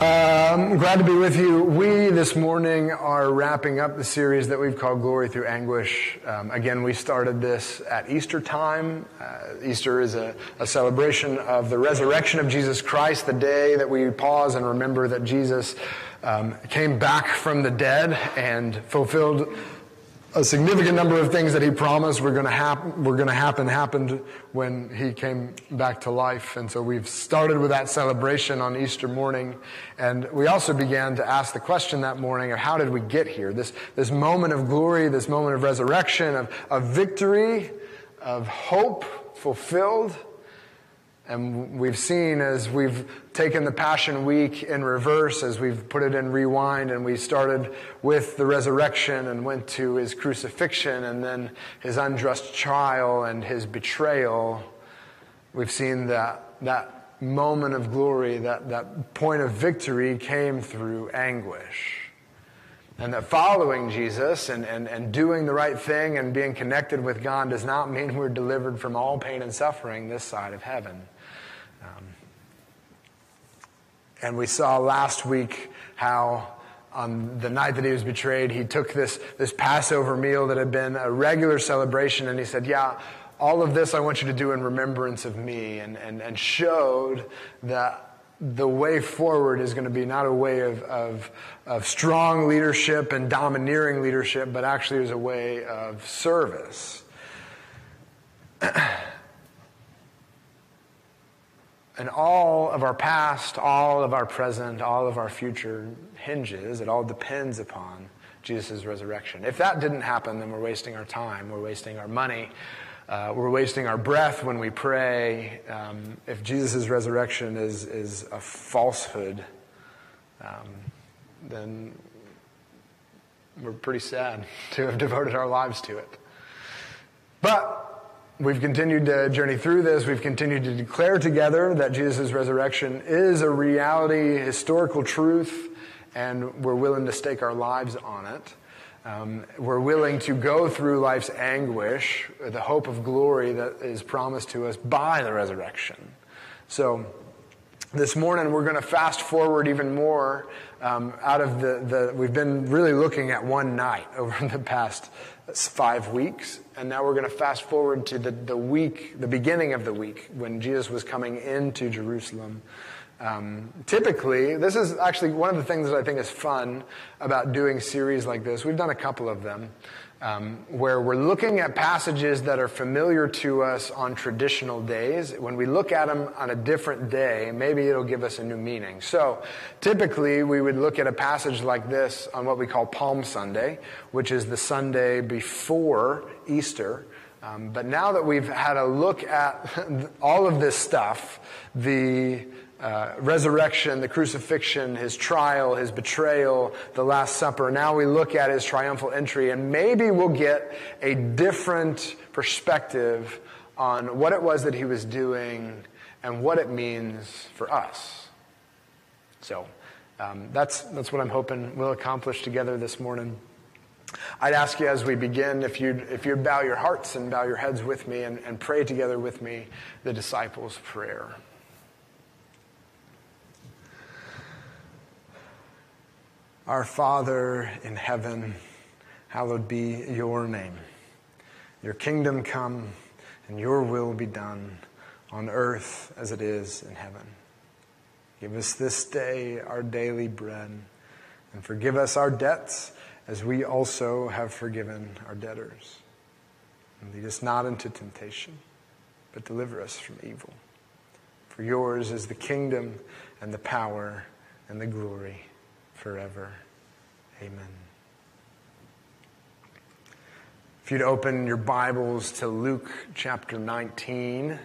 Um, glad to be with you. We this morning are wrapping up the series that we've called Glory Through Anguish. Um, again, we started this at Easter time. Uh, Easter is a, a, celebration of the resurrection of Jesus Christ, the day that we pause and remember that Jesus um, came back from the dead and fulfilled a significant number of things that he promised were going to happen were going to happen happened when he came back to life. And so we've started with that celebration on easter morning. And we also began to ask the question that morning of how did we get here? This this moment of glory this moment of resurrection of, of victory of hope fulfilled and we've seen as we've taken the Passion Week in reverse, as we've put it in rewind, and we started with the resurrection and went to his crucifixion and then his unjust trial and his betrayal. We've seen that, that moment of glory, that, that point of victory came through anguish. And that following Jesus and, and, and doing the right thing and being connected with God does not mean we're delivered from all pain and suffering this side of heaven. Um, and we saw last week how on the night that he was betrayed, he took this, this Passover meal that had been a regular celebration and he said, Yeah, all of this I want you to do in remembrance of me, and, and, and showed that the way forward is going to be not a way of, of, of strong leadership and domineering leadership, but actually is a way of service. And all of our past, all of our present, all of our future hinges, it all depends upon Jesus' resurrection. If that didn't happen, then we're wasting our time, we're wasting our money, uh, we're wasting our breath when we pray. Um, if Jesus' resurrection is, is a falsehood, um, then we're pretty sad to have devoted our lives to it. But We've continued to journey through this. We've continued to declare together that Jesus' resurrection is a reality, historical truth, and we're willing to stake our lives on it. Um, we're willing to go through life's anguish, the hope of glory that is promised to us by the resurrection. So, this morning we're going to fast forward even more um, out of the, the, we've been really looking at one night over the past five weeks. And now we're going to fast forward to the, the week, the beginning of the week, when Jesus was coming into Jerusalem. Um, typically, this is actually one of the things that I think is fun about doing series like this. We've done a couple of them um, where we're looking at passages that are familiar to us on traditional days. When we look at them on a different day, maybe it'll give us a new meaning. So typically, we would look at a passage like this on what we call Palm Sunday, which is the Sunday before Easter. Um, but now that we've had a look at all of this stuff, the uh, resurrection, the crucifixion, his trial, his betrayal, the Last Supper. Now we look at his triumphal entry, and maybe we'll get a different perspective on what it was that he was doing and what it means for us. So um, that's, that's what I'm hoping we'll accomplish together this morning. I'd ask you as we begin if you'd, if you'd bow your hearts and bow your heads with me and, and pray together with me the disciples' prayer. Our Father in heaven, hallowed be your name. Your kingdom come and your will be done on earth as it is in heaven. Give us this day our daily bread and forgive us our debts as we also have forgiven our debtors. And lead us not into temptation, but deliver us from evil. For yours is the kingdom and the power and the glory forever. Amen. If you'd open your Bibles to Luke chapter 19,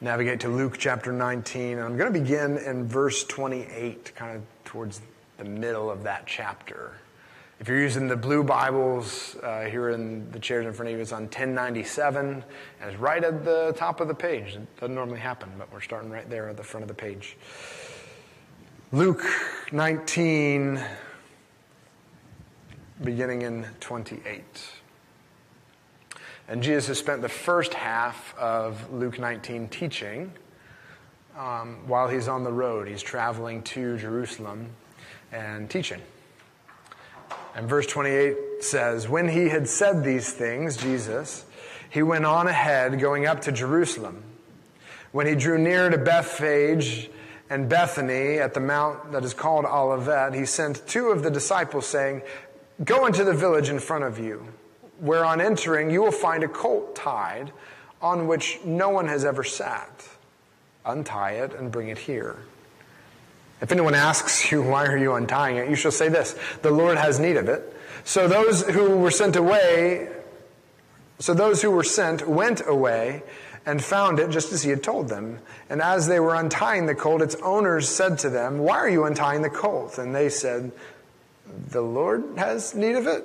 navigate to Luke chapter 19. I'm going to begin in verse 28, kind of towards the middle of that chapter. If you're using the blue Bibles uh, here in the chairs in front of you, it's on 1097 and it's right at the top of the page. It doesn't normally happen, but we're starting right there at the front of the page. Luke 19, beginning in 28. And Jesus has spent the first half of Luke 19 teaching um, while he's on the road. He's traveling to Jerusalem and teaching. And verse 28 says, When he had said these things, Jesus, he went on ahead, going up to Jerusalem. When he drew near to Bethphage and Bethany at the mount that is called Olivet, he sent two of the disciples, saying, Go into the village in front of you, where on entering you will find a colt tied on which no one has ever sat. Untie it and bring it here. If anyone asks you, Why are you untying it? you shall say this The Lord has need of it. So those who were sent away, so those who were sent went away and found it just as he had told them. And as they were untying the colt, its owners said to them, Why are you untying the colt? And they said, The Lord has need of it.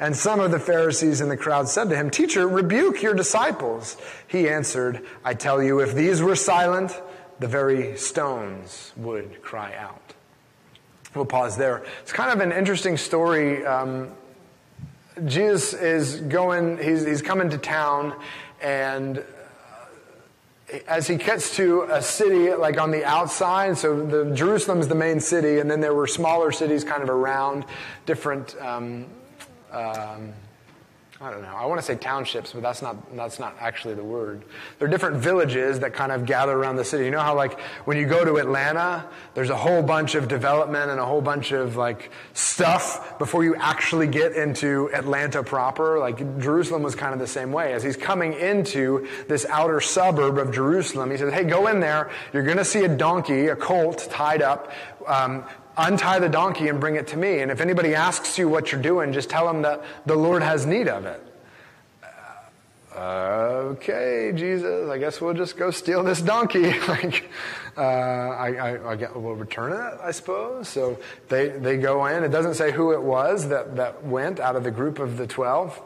And some of the Pharisees in the crowd said to him, Teacher, rebuke your disciples. He answered, I tell you, if these were silent, the very stones would cry out. We'll pause there. It's kind of an interesting story. Um, Jesus is going, he's, he's coming to town, and uh, as he gets to a city like on the outside, so the, Jerusalem is the main city, and then there were smaller cities kind of around different um, um, I don't know. I want to say townships, but that's not that's not actually the word. There are different villages that kind of gather around the city. You know how like when you go to Atlanta, there's a whole bunch of development and a whole bunch of like stuff before you actually get into Atlanta proper. Like Jerusalem was kind of the same way. As he's coming into this outer suburb of Jerusalem, he says, "Hey, go in there. You're going to see a donkey, a colt tied up." Um, untie the donkey and bring it to me. And if anybody asks you what you're doing, just tell them that the Lord has need of it. Uh, okay, Jesus, I guess we'll just go steal this donkey. like, uh, I, I, I get, we'll return it, I suppose. So they, they go in. It doesn't say who it was that, that went out of the group of the 12.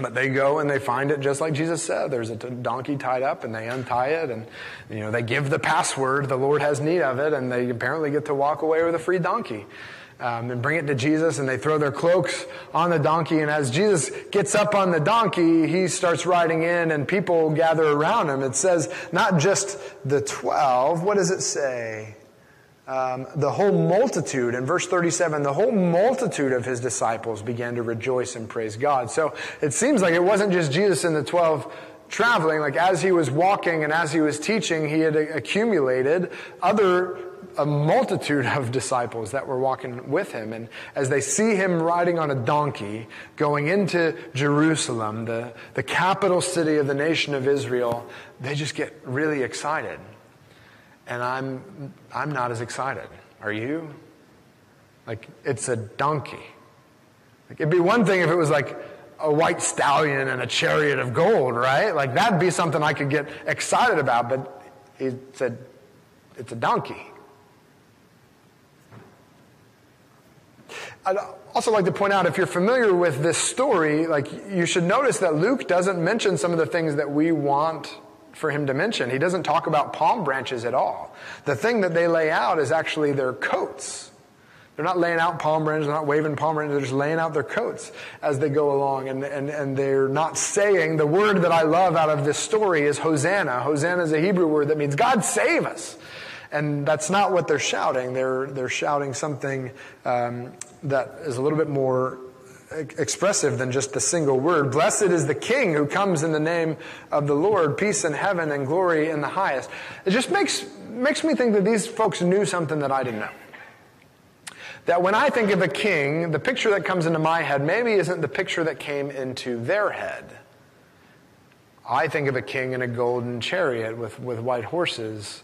But they go and they find it just like Jesus said. There's a donkey tied up and they untie it and, you know, they give the password. The Lord has need of it and they apparently get to walk away with a free donkey. Um, and bring it to Jesus and they throw their cloaks on the donkey. And as Jesus gets up on the donkey, he starts riding in and people gather around him. It says not just the 12. What does it say? Um, the whole multitude, in verse 37, the whole multitude of his disciples began to rejoice and praise God. So it seems like it wasn't just Jesus and the 12 traveling, like as he was walking and as he was teaching, he had accumulated other a multitude of disciples that were walking with him. And as they see him riding on a donkey going into Jerusalem, the, the capital city of the nation of Israel, they just get really excited and I'm, I'm not as excited. Are you? Like, it's a donkey. Like, it'd be one thing if it was like a white stallion and a chariot of gold, right? Like, that'd be something I could get excited about, but he said, it's a donkey. I'd also like to point out if you're familiar with this story, like you should notice that Luke doesn't mention some of the things that we want for him to mention. He doesn't talk about palm branches at all. The thing that they lay out is actually their coats. They're not laying out palm branches, they're not waving palm branches, they're just laying out their coats as they go along. And, and, and they're not saying, the word that I love out of this story is Hosanna. Hosanna is a Hebrew word that means God save us. And that's not what they're shouting. They're, they're shouting something um, that is a little bit more expressive than just the single word. Blessed is the King who comes in the name of the Lord, peace in heaven and glory in the highest. It just makes, makes me think that these folks knew something that I didn't know. That when I think of a king, the picture that comes into my head maybe isn't the picture that came into their head. I think of a king in a golden chariot with, with white horses.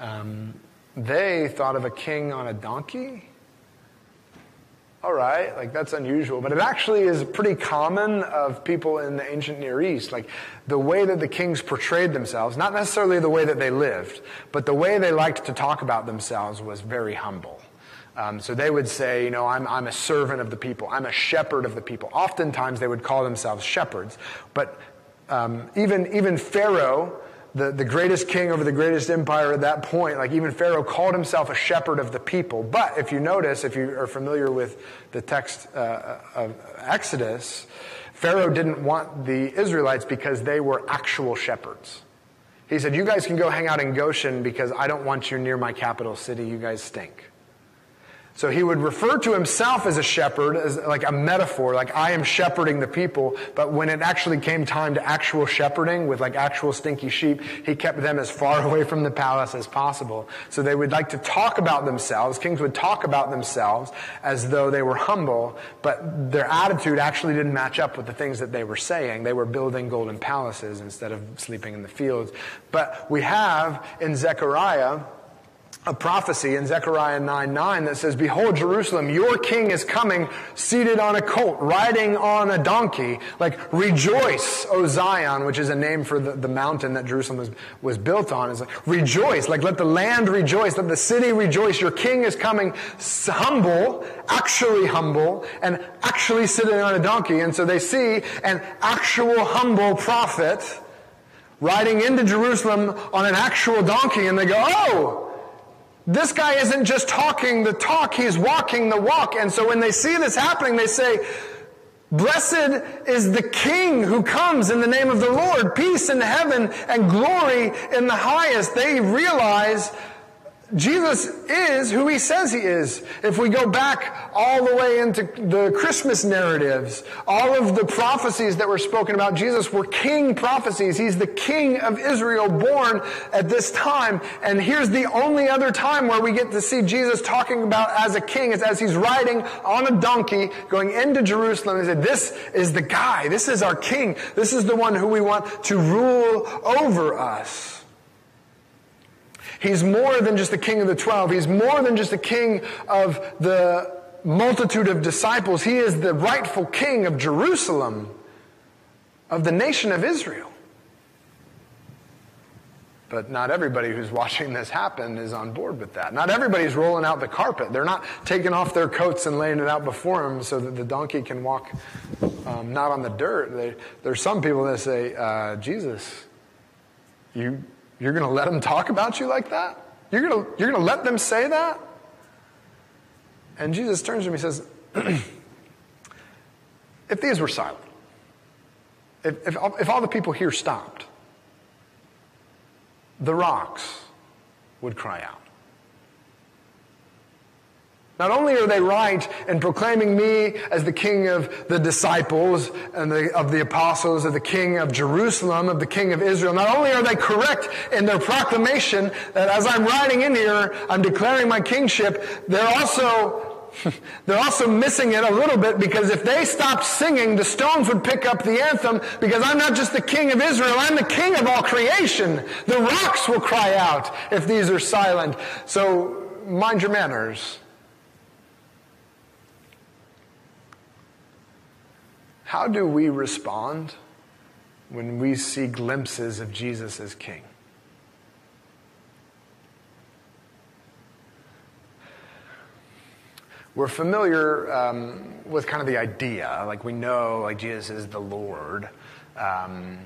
Um, they thought of a king on a donkey all right, like that's unusual. But it actually is pretty common of people in the ancient Near East. Like the way that the kings portrayed themselves, not necessarily the way that they lived, but the way they liked to talk about themselves was very humble. Um, so they would say, you know, I'm, I'm a servant of the people. I'm a shepherd of the people. Oftentimes they would call themselves shepherds. But um, even, even Pharaoh, the, the greatest king over the greatest empire at that point, like even Pharaoh called himself a shepherd of the people. But if you notice, if you are familiar with the text uh, of Exodus, Pharaoh didn't want the Israelites because they were actual shepherds. He said, You guys can go hang out in Goshen because I don't want you near my capital city. You guys stink. So he would refer to himself as a shepherd, as like a metaphor, like I am shepherding the people. But when it actually came time to actual shepherding with like actual stinky sheep, he kept them as far away from the palace as possible. So they would like to talk about themselves. Kings would talk about themselves as though they were humble, but their attitude actually didn't match up with the things that they were saying. They were building golden palaces instead of sleeping in the fields. But we have in Zechariah, a prophecy in Zechariah 9 9 that says, Behold, Jerusalem, your king is coming seated on a colt, riding on a donkey. Like, rejoice, O Zion, which is a name for the, the mountain that Jerusalem was, was built on. Is like, rejoice. Like, let the land rejoice. Let the city rejoice. Your king is coming humble, actually humble, and actually sitting on a donkey. And so they see an actual humble prophet riding into Jerusalem on an actual donkey, and they go, Oh, this guy isn't just talking the talk, he's walking the walk. And so when they see this happening, they say, Blessed is the King who comes in the name of the Lord, peace in heaven and glory in the highest. They realize Jesus is who he says he is. If we go back all the way into the Christmas narratives, all of the prophecies that were spoken about Jesus were king prophecies. He's the king of Israel born at this time. And here's the only other time where we get to see Jesus talking about as a king. It's as he's riding on a donkey going into Jerusalem. He said, this is the guy. This is our king. This is the one who we want to rule over us. He's more than just the king of the twelve. He's more than just the king of the multitude of disciples. He is the rightful king of Jerusalem, of the nation of Israel. But not everybody who's watching this happen is on board with that. Not everybody's rolling out the carpet. They're not taking off their coats and laying it out before him so that the donkey can walk um, not on the dirt. They, there's some people that say, uh, Jesus, you, you're going to let them talk about you like that? You're going to, you're going to let them say that? And Jesus turns to him and says, If these were silent, if, if, if all the people here stopped, the rocks would cry out. Not only are they right in proclaiming me as the king of the disciples and the, of the apostles, of the king of Jerusalem, of the king of Israel, not only are they correct in their proclamation that as I'm riding in here, I'm declaring my kingship, they're also they're also missing it a little bit because if they stopped singing, the stones would pick up the anthem because I'm not just the king of Israel, I'm the king of all creation. The rocks will cry out if these are silent. So mind your manners. How do we respond when we see glimpses of Jesus as King? We're familiar um, with kind of the idea, like we know, like Jesus is the Lord. Um,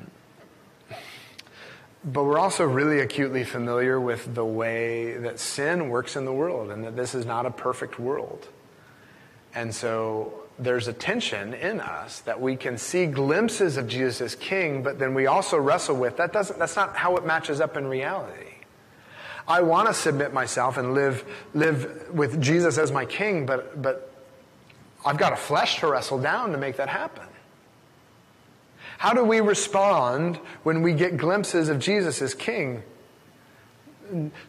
but we're also really acutely familiar with the way that sin works in the world and that this is not a perfect world. And so there's a tension in us that we can see glimpses of Jesus as king, but then we also wrestle with that doesn't, that's not how it matches up in reality. I want to submit myself and live, live with Jesus as my king, but, but I've got a flesh to wrestle down to make that happen. How do we respond when we get glimpses of Jesus as king?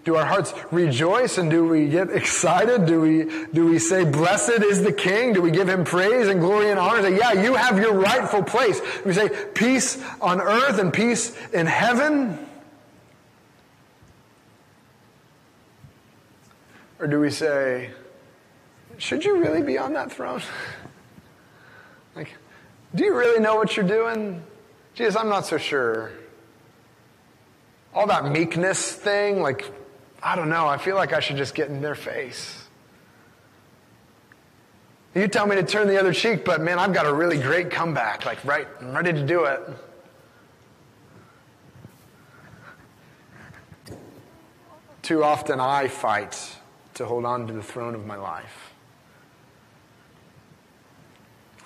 Do our hearts rejoice and do we get excited? Do we, do we say, blessed is the king? Do we give him praise and glory and honor? Say, yeah, you have your rightful place. We say, peace on earth and peace in heaven? Or do we say, should you really be on that throne? like, do you really know what you're doing? Jesus, I'm not so sure. All that meekness thing, like, I don't know. I feel like I should just get in their face. You tell me to turn the other cheek, but man, I've got a really great comeback. Like, right, I'm ready to do it. Too often I fight to hold on to the throne of my life.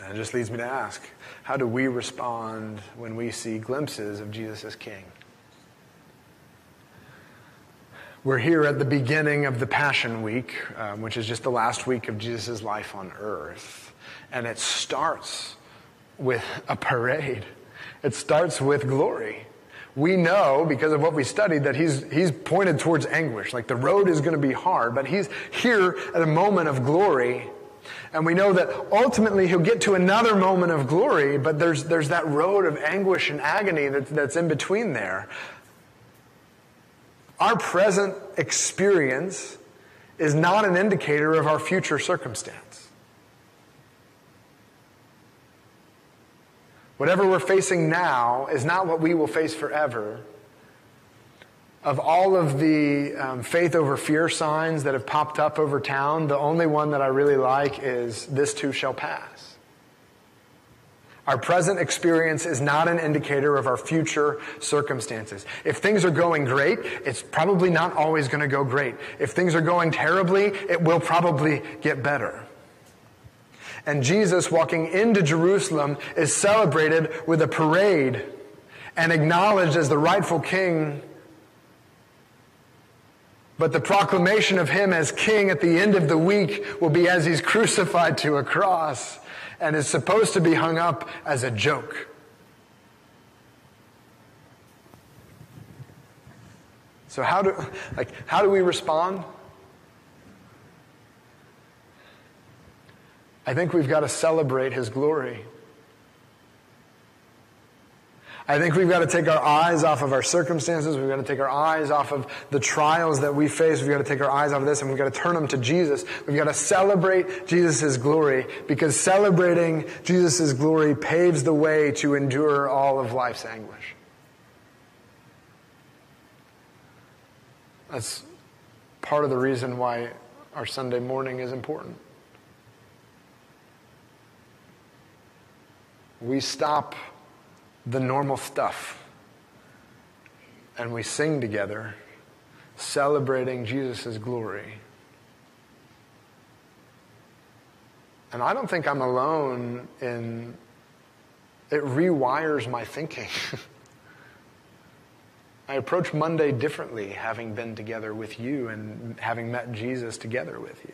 And it just leads me to ask how do we respond when we see glimpses of Jesus as King? We're here at the beginning of the Passion Week, um, which is just the last week of Jesus' life on earth. And it starts with a parade, it starts with glory. We know, because of what we studied, that he's, he's pointed towards anguish. Like the road is going to be hard, but he's here at a moment of glory. And we know that ultimately he'll get to another moment of glory, but there's, there's that road of anguish and agony that, that's in between there. Our present experience is not an indicator of our future circumstance. Whatever we're facing now is not what we will face forever. Of all of the um, faith over fear signs that have popped up over town, the only one that I really like is this too shall pass. Our present experience is not an indicator of our future circumstances. If things are going great, it's probably not always going to go great. If things are going terribly, it will probably get better. And Jesus walking into Jerusalem is celebrated with a parade and acknowledged as the rightful king. But the proclamation of him as king at the end of the week will be as he's crucified to a cross and is supposed to be hung up as a joke. So how do like how do we respond? I think we've got to celebrate his glory. I think we've got to take our eyes off of our circumstances. We've got to take our eyes off of the trials that we face. We've got to take our eyes off of this and we've got to turn them to Jesus. We've got to celebrate Jesus' glory because celebrating Jesus' glory paves the way to endure all of life's anguish. That's part of the reason why our Sunday morning is important. We stop the normal stuff. And we sing together, celebrating Jesus' glory. And I don't think I'm alone in it rewires my thinking. I approach Monday differently having been together with you and having met Jesus together with you,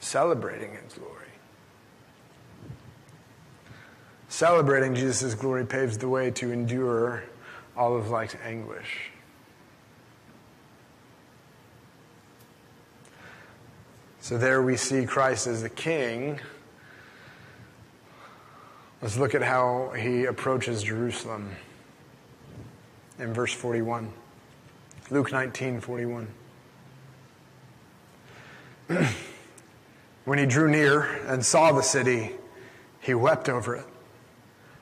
celebrating his glory. Celebrating Jesus' glory paves the way to endure all of life's anguish. So there we see Christ as the king. Let's look at how he approaches Jerusalem in verse 41. Luke 19, 41. when he drew near and saw the city, he wept over it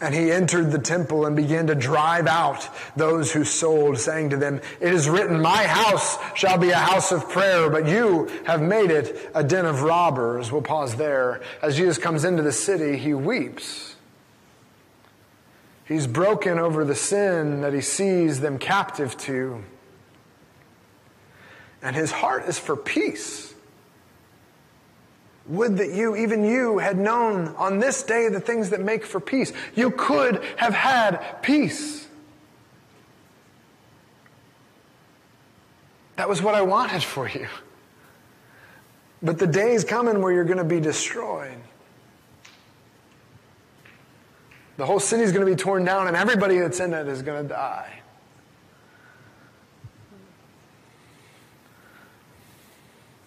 And he entered the temple and began to drive out those who sold, saying to them, It is written, My house shall be a house of prayer, but you have made it a den of robbers. We'll pause there. As Jesus comes into the city, he weeps. He's broken over the sin that he sees them captive to. And his heart is for peace. Would that you, even you, had known on this day the things that make for peace. You could have had peace. That was what I wanted for you. But the day is coming where you're going to be destroyed. The whole city is going to be torn down, and everybody that's in it is going to die.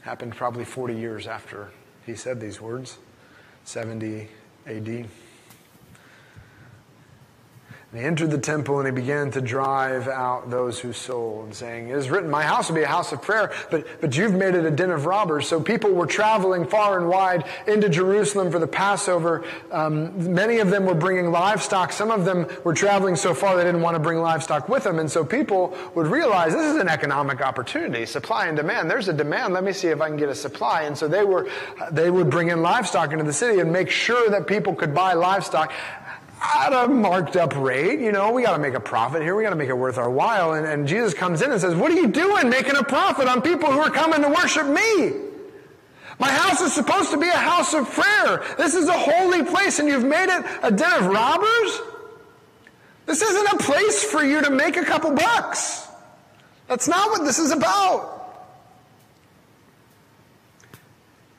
Happened probably 40 years after he said these words, 70 AD. And he entered the temple and he began to drive out those who sold, saying, It is written, My house will be a house of prayer, but, but you've made it a den of robbers. So people were traveling far and wide into Jerusalem for the Passover. Um, many of them were bringing livestock. Some of them were traveling so far they didn't want to bring livestock with them. And so people would realize this is an economic opportunity, supply and demand. There's a demand. Let me see if I can get a supply. And so they were, they would bring in livestock into the city and make sure that people could buy livestock at a marked up rate. You know, we got to make a profit here. We got to make it worth our while. And, and Jesus comes in and says, What are you doing making a profit on people who are coming to worship me? My house is supposed to be a house of prayer. This is a holy place, and you've made it a den of robbers? This isn't a place for you to make a couple bucks. That's not what this is about.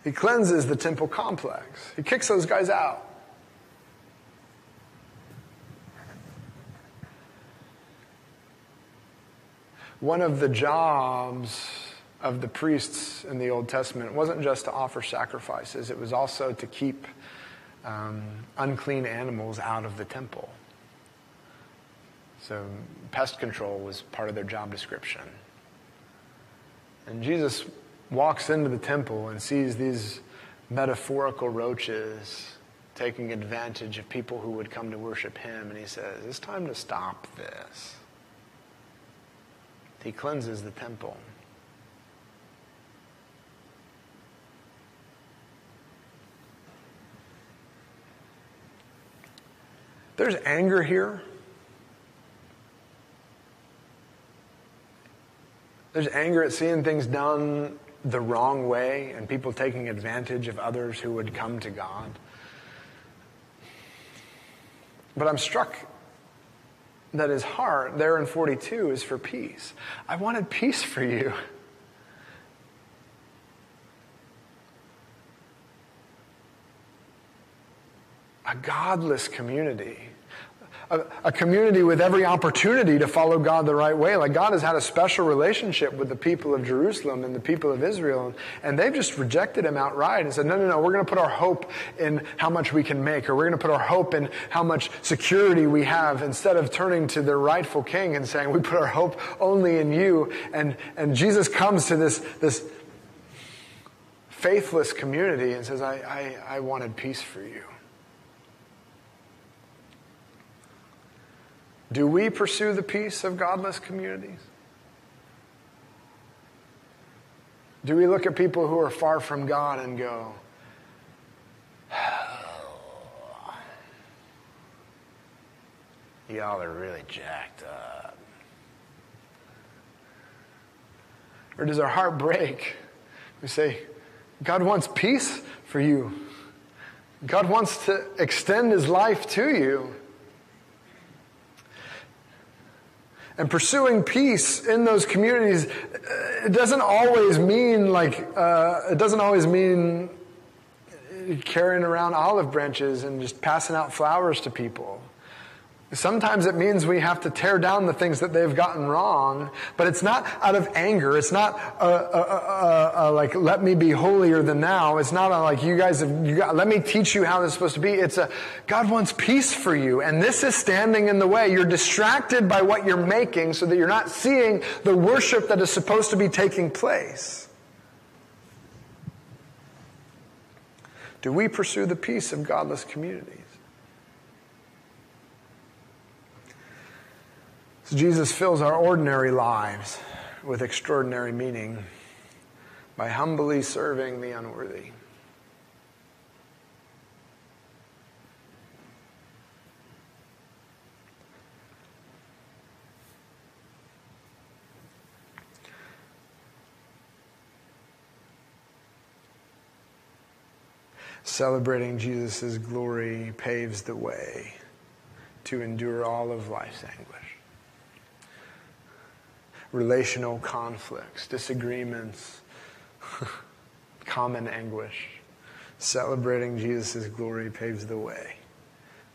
He cleanses the temple complex, he kicks those guys out. One of the jobs of the priests in the Old Testament wasn't just to offer sacrifices, it was also to keep um, unclean animals out of the temple. So, pest control was part of their job description. And Jesus walks into the temple and sees these metaphorical roaches taking advantage of people who would come to worship him, and he says, It's time to stop this. He cleanses the temple. There's anger here. There's anger at seeing things done the wrong way and people taking advantage of others who would come to God. But I'm struck that his heart there in 42 is for peace. I wanted peace for you. A godless community a, a, community with every opportunity to follow God the right way. Like God has had a special relationship with the people of Jerusalem and the people of Israel, and, and they've just rejected him outright and said, no, no, no, we're going to put our hope in how much we can make, or we're going to put our hope in how much security we have, instead of turning to their rightful king and saying, we put our hope only in you. And, and Jesus comes to this, this faithless community and says, I, I, I wanted peace for you. Do we pursue the peace of godless communities? Do we look at people who are far from God and go, oh, y'all are really jacked up? Or does our heart break? We say, God wants peace for you. God wants to extend his life to you. And pursuing peace in those communities, it doesn't always mean like, uh, it doesn't always mean carrying around olive branches and just passing out flowers to people. Sometimes it means we have to tear down the things that they've gotten wrong, but it's not out of anger. It's not a, a, a, like, let me be holier than thou. It's not like, you guys have, you got, let me teach you how this is supposed to be. It's a, God wants peace for you, and this is standing in the way. You're distracted by what you're making so that you're not seeing the worship that is supposed to be taking place. Do we pursue the peace of godless communities? So Jesus fills our ordinary lives with extraordinary meaning by humbly serving the unworthy. Celebrating Jesus' glory paves the way to endure all of life's anguish relational conflicts, disagreements, common anguish. Celebrating Jesus' glory paves the way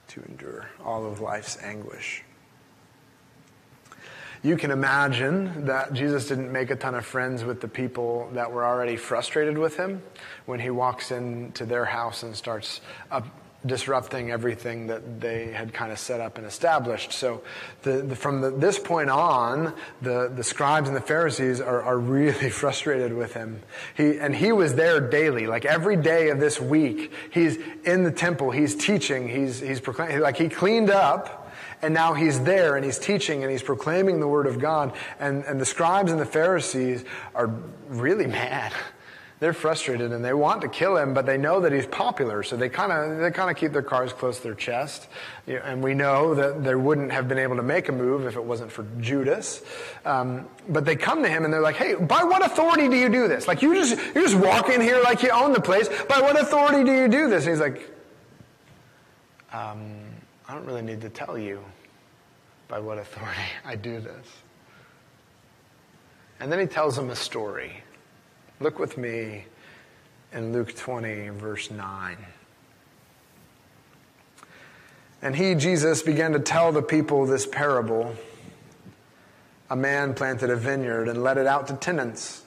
to endure all of life's anguish. You can imagine that Jesus didn't make a ton of friends with the people that were already frustrated with him when he walks into their house and starts up, disrupting everything that they had kind of set up and established. So the, the, from the, this point on, the, the scribes and the Pharisees are, are really frustrated with him. He, and he was there daily, like every day of this week. He's in the temple, he's teaching, he's, he's proclaiming, like he cleaned up and now he's there and he's teaching and he's proclaiming the word of God. And, and the scribes and the Pharisees are really mad. They're frustrated and they want to kill him, but they know that he's popular, so they kind of they kind of keep their cards close to their chest. And we know that they wouldn't have been able to make a move if it wasn't for Judas. Um, but they come to him and they're like, "Hey, by what authority do you do this? Like you just you just walk in here like you own the place. By what authority do you do this?" And he's like, um, I don't really need to tell you by what authority I do this. And then he tells them a story. Look with me in Luke 20, verse 9. And he, Jesus, began to tell the people this parable. A man planted a vineyard and let it out to tenants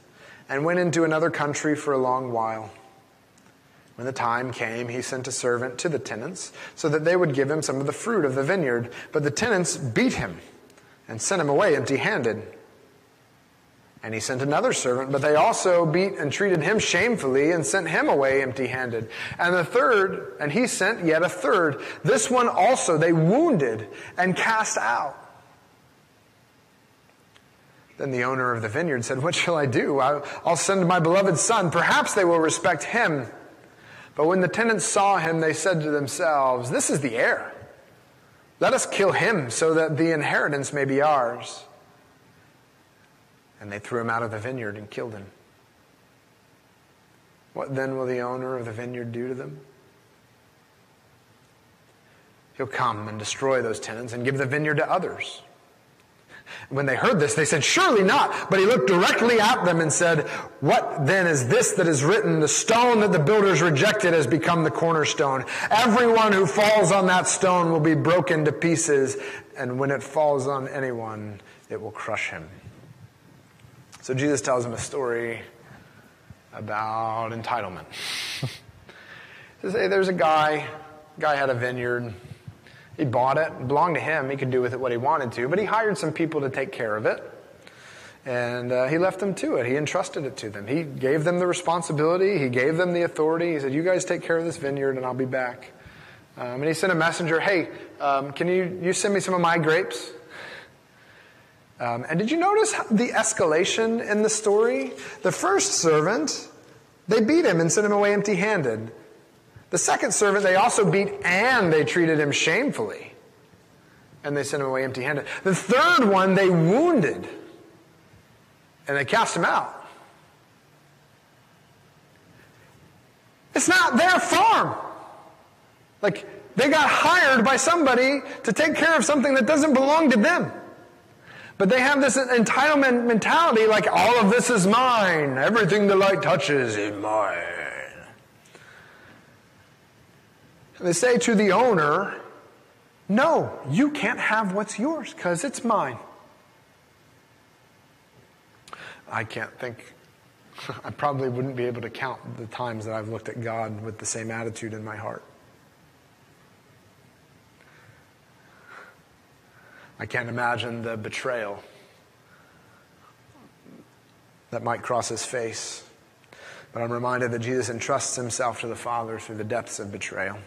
and went into another country for a long while. When the time came, he sent a servant to the tenants so that they would give him some of the fruit of the vineyard. But the tenants beat him and sent him away empty handed. And he sent another servant, but they also beat and treated him shamefully and sent him away empty handed. And the third, and he sent yet a third. This one also they wounded and cast out. Then the owner of the vineyard said, What shall I do? I'll send my beloved son. Perhaps they will respect him. But when the tenants saw him, they said to themselves, This is the heir. Let us kill him so that the inheritance may be ours. And they threw him out of the vineyard and killed him. What then will the owner of the vineyard do to them? He'll come and destroy those tenants and give the vineyard to others. When they heard this, they said, Surely not. But he looked directly at them and said, What then is this that is written? The stone that the builders rejected has become the cornerstone. Everyone who falls on that stone will be broken to pieces, and when it falls on anyone, it will crush him. So Jesus tells him a story about entitlement. he says, Hey, there's a guy, guy had a vineyard. He bought it, it belonged to him. He could do with it what he wanted to, but he hired some people to take care of it. And uh, he left them to it. He entrusted it to them. He gave them the responsibility. He gave them the authority. He said, You guys take care of this vineyard and I'll be back. Um, and he sent a messenger, Hey, um, can you, you send me some of my grapes? Um, and did you notice the escalation in the story? The first servant, they beat him and sent him away empty handed. The second servant they also beat and they treated him shamefully. And they sent him away empty handed. The third one they wounded and they cast him out. It's not their farm. Like, they got hired by somebody to take care of something that doesn't belong to them. But they have this entitlement mentality like, all of this is mine. Everything the light touches is mine. And they say to the owner, No, you can't have what's yours because it's mine. I can't think, I probably wouldn't be able to count the times that I've looked at God with the same attitude in my heart. I can't imagine the betrayal that might cross his face. But I'm reminded that Jesus entrusts himself to the Father through the depths of betrayal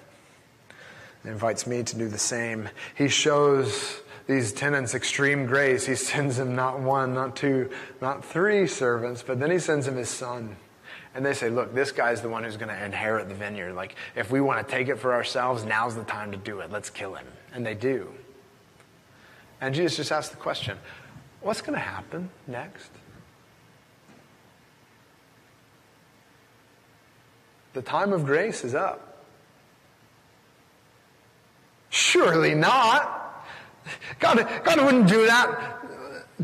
and invites me to do the same. He shows these tenants extreme grace. He sends them not one, not two, not three servants, but then he sends them his son. And they say, look, this guy's the one who's going to inherit the vineyard. Like, if we want to take it for ourselves, now's the time to do it. Let's kill him. And they do. And Jesus just asks the question what's going to happen next? The time of grace is up. Surely not. God, God wouldn't do that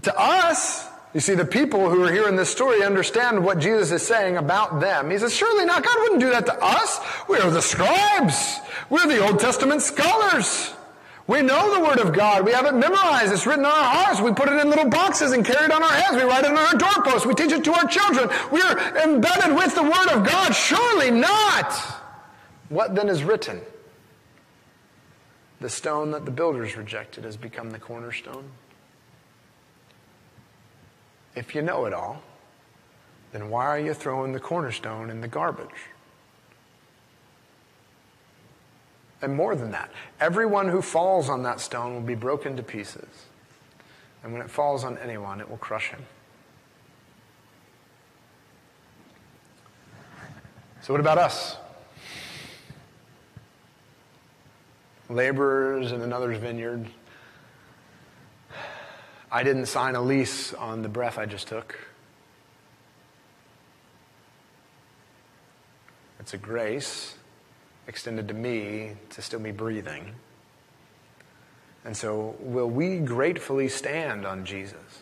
to us. You see, the people who are hearing this story understand what Jesus is saying about them. He says, surely not. God wouldn't do that to us. We are the scribes. We're the Old Testament scholars. We know the Word of God. We have it memorized. It's written on our hearts. We put it in little boxes and carry it on our heads. We write it on our doorposts. We teach it to our children. We are embedded with the Word of God. Surely not. What then is written? The stone that the builders rejected has become the cornerstone. If you know it all, then why are you throwing the cornerstone in the garbage? And more than that, everyone who falls on that stone will be broken to pieces. And when it falls on anyone, it will crush him. So, what about us? Laborers in another's vineyard, I didn't sign a lease on the breath I just took. It's a grace extended to me to still be breathing. And so, will we gratefully stand on Jesus?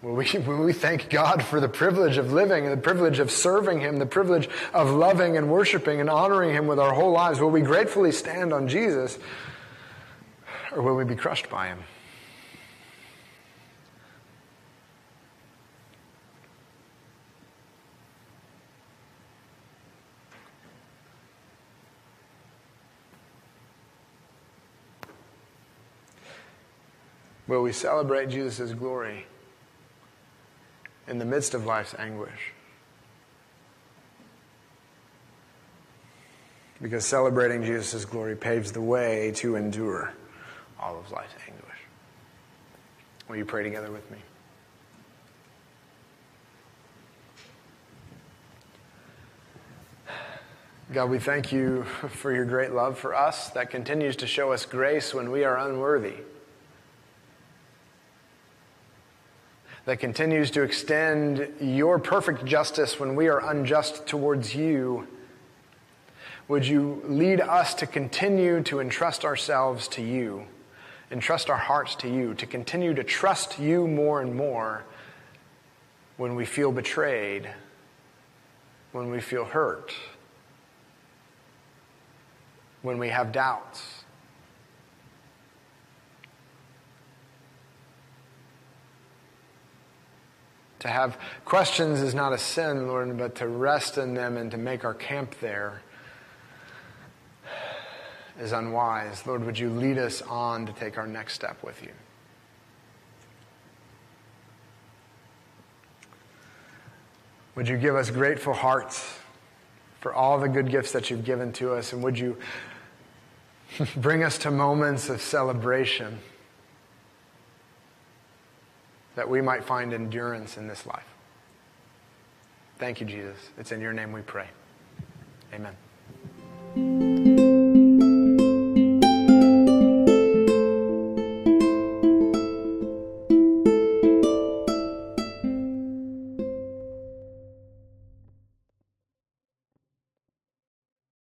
Will we, will we thank God for the privilege of living and the privilege of serving Him, the privilege of loving and worshiping and honoring Him with our whole lives? Will we gratefully stand on Jesus? Or will we be crushed by Him? Will we celebrate Jesus' glory in the midst of life's anguish? Because celebrating Jesus' glory paves the way to endure all of life's anguish. Will you pray together with me? God, we thank you for your great love for us that continues to show us grace when we are unworthy. That continues to extend your perfect justice when we are unjust towards you. Would you lead us to continue to entrust ourselves to you, entrust our hearts to you, to continue to trust you more and more when we feel betrayed, when we feel hurt, when we have doubts? To have questions is not a sin, Lord, but to rest in them and to make our camp there is unwise. Lord, would you lead us on to take our next step with you? Would you give us grateful hearts for all the good gifts that you've given to us? And would you bring us to moments of celebration? That we might find endurance in this life. Thank you, Jesus. It's in your name we pray. Amen.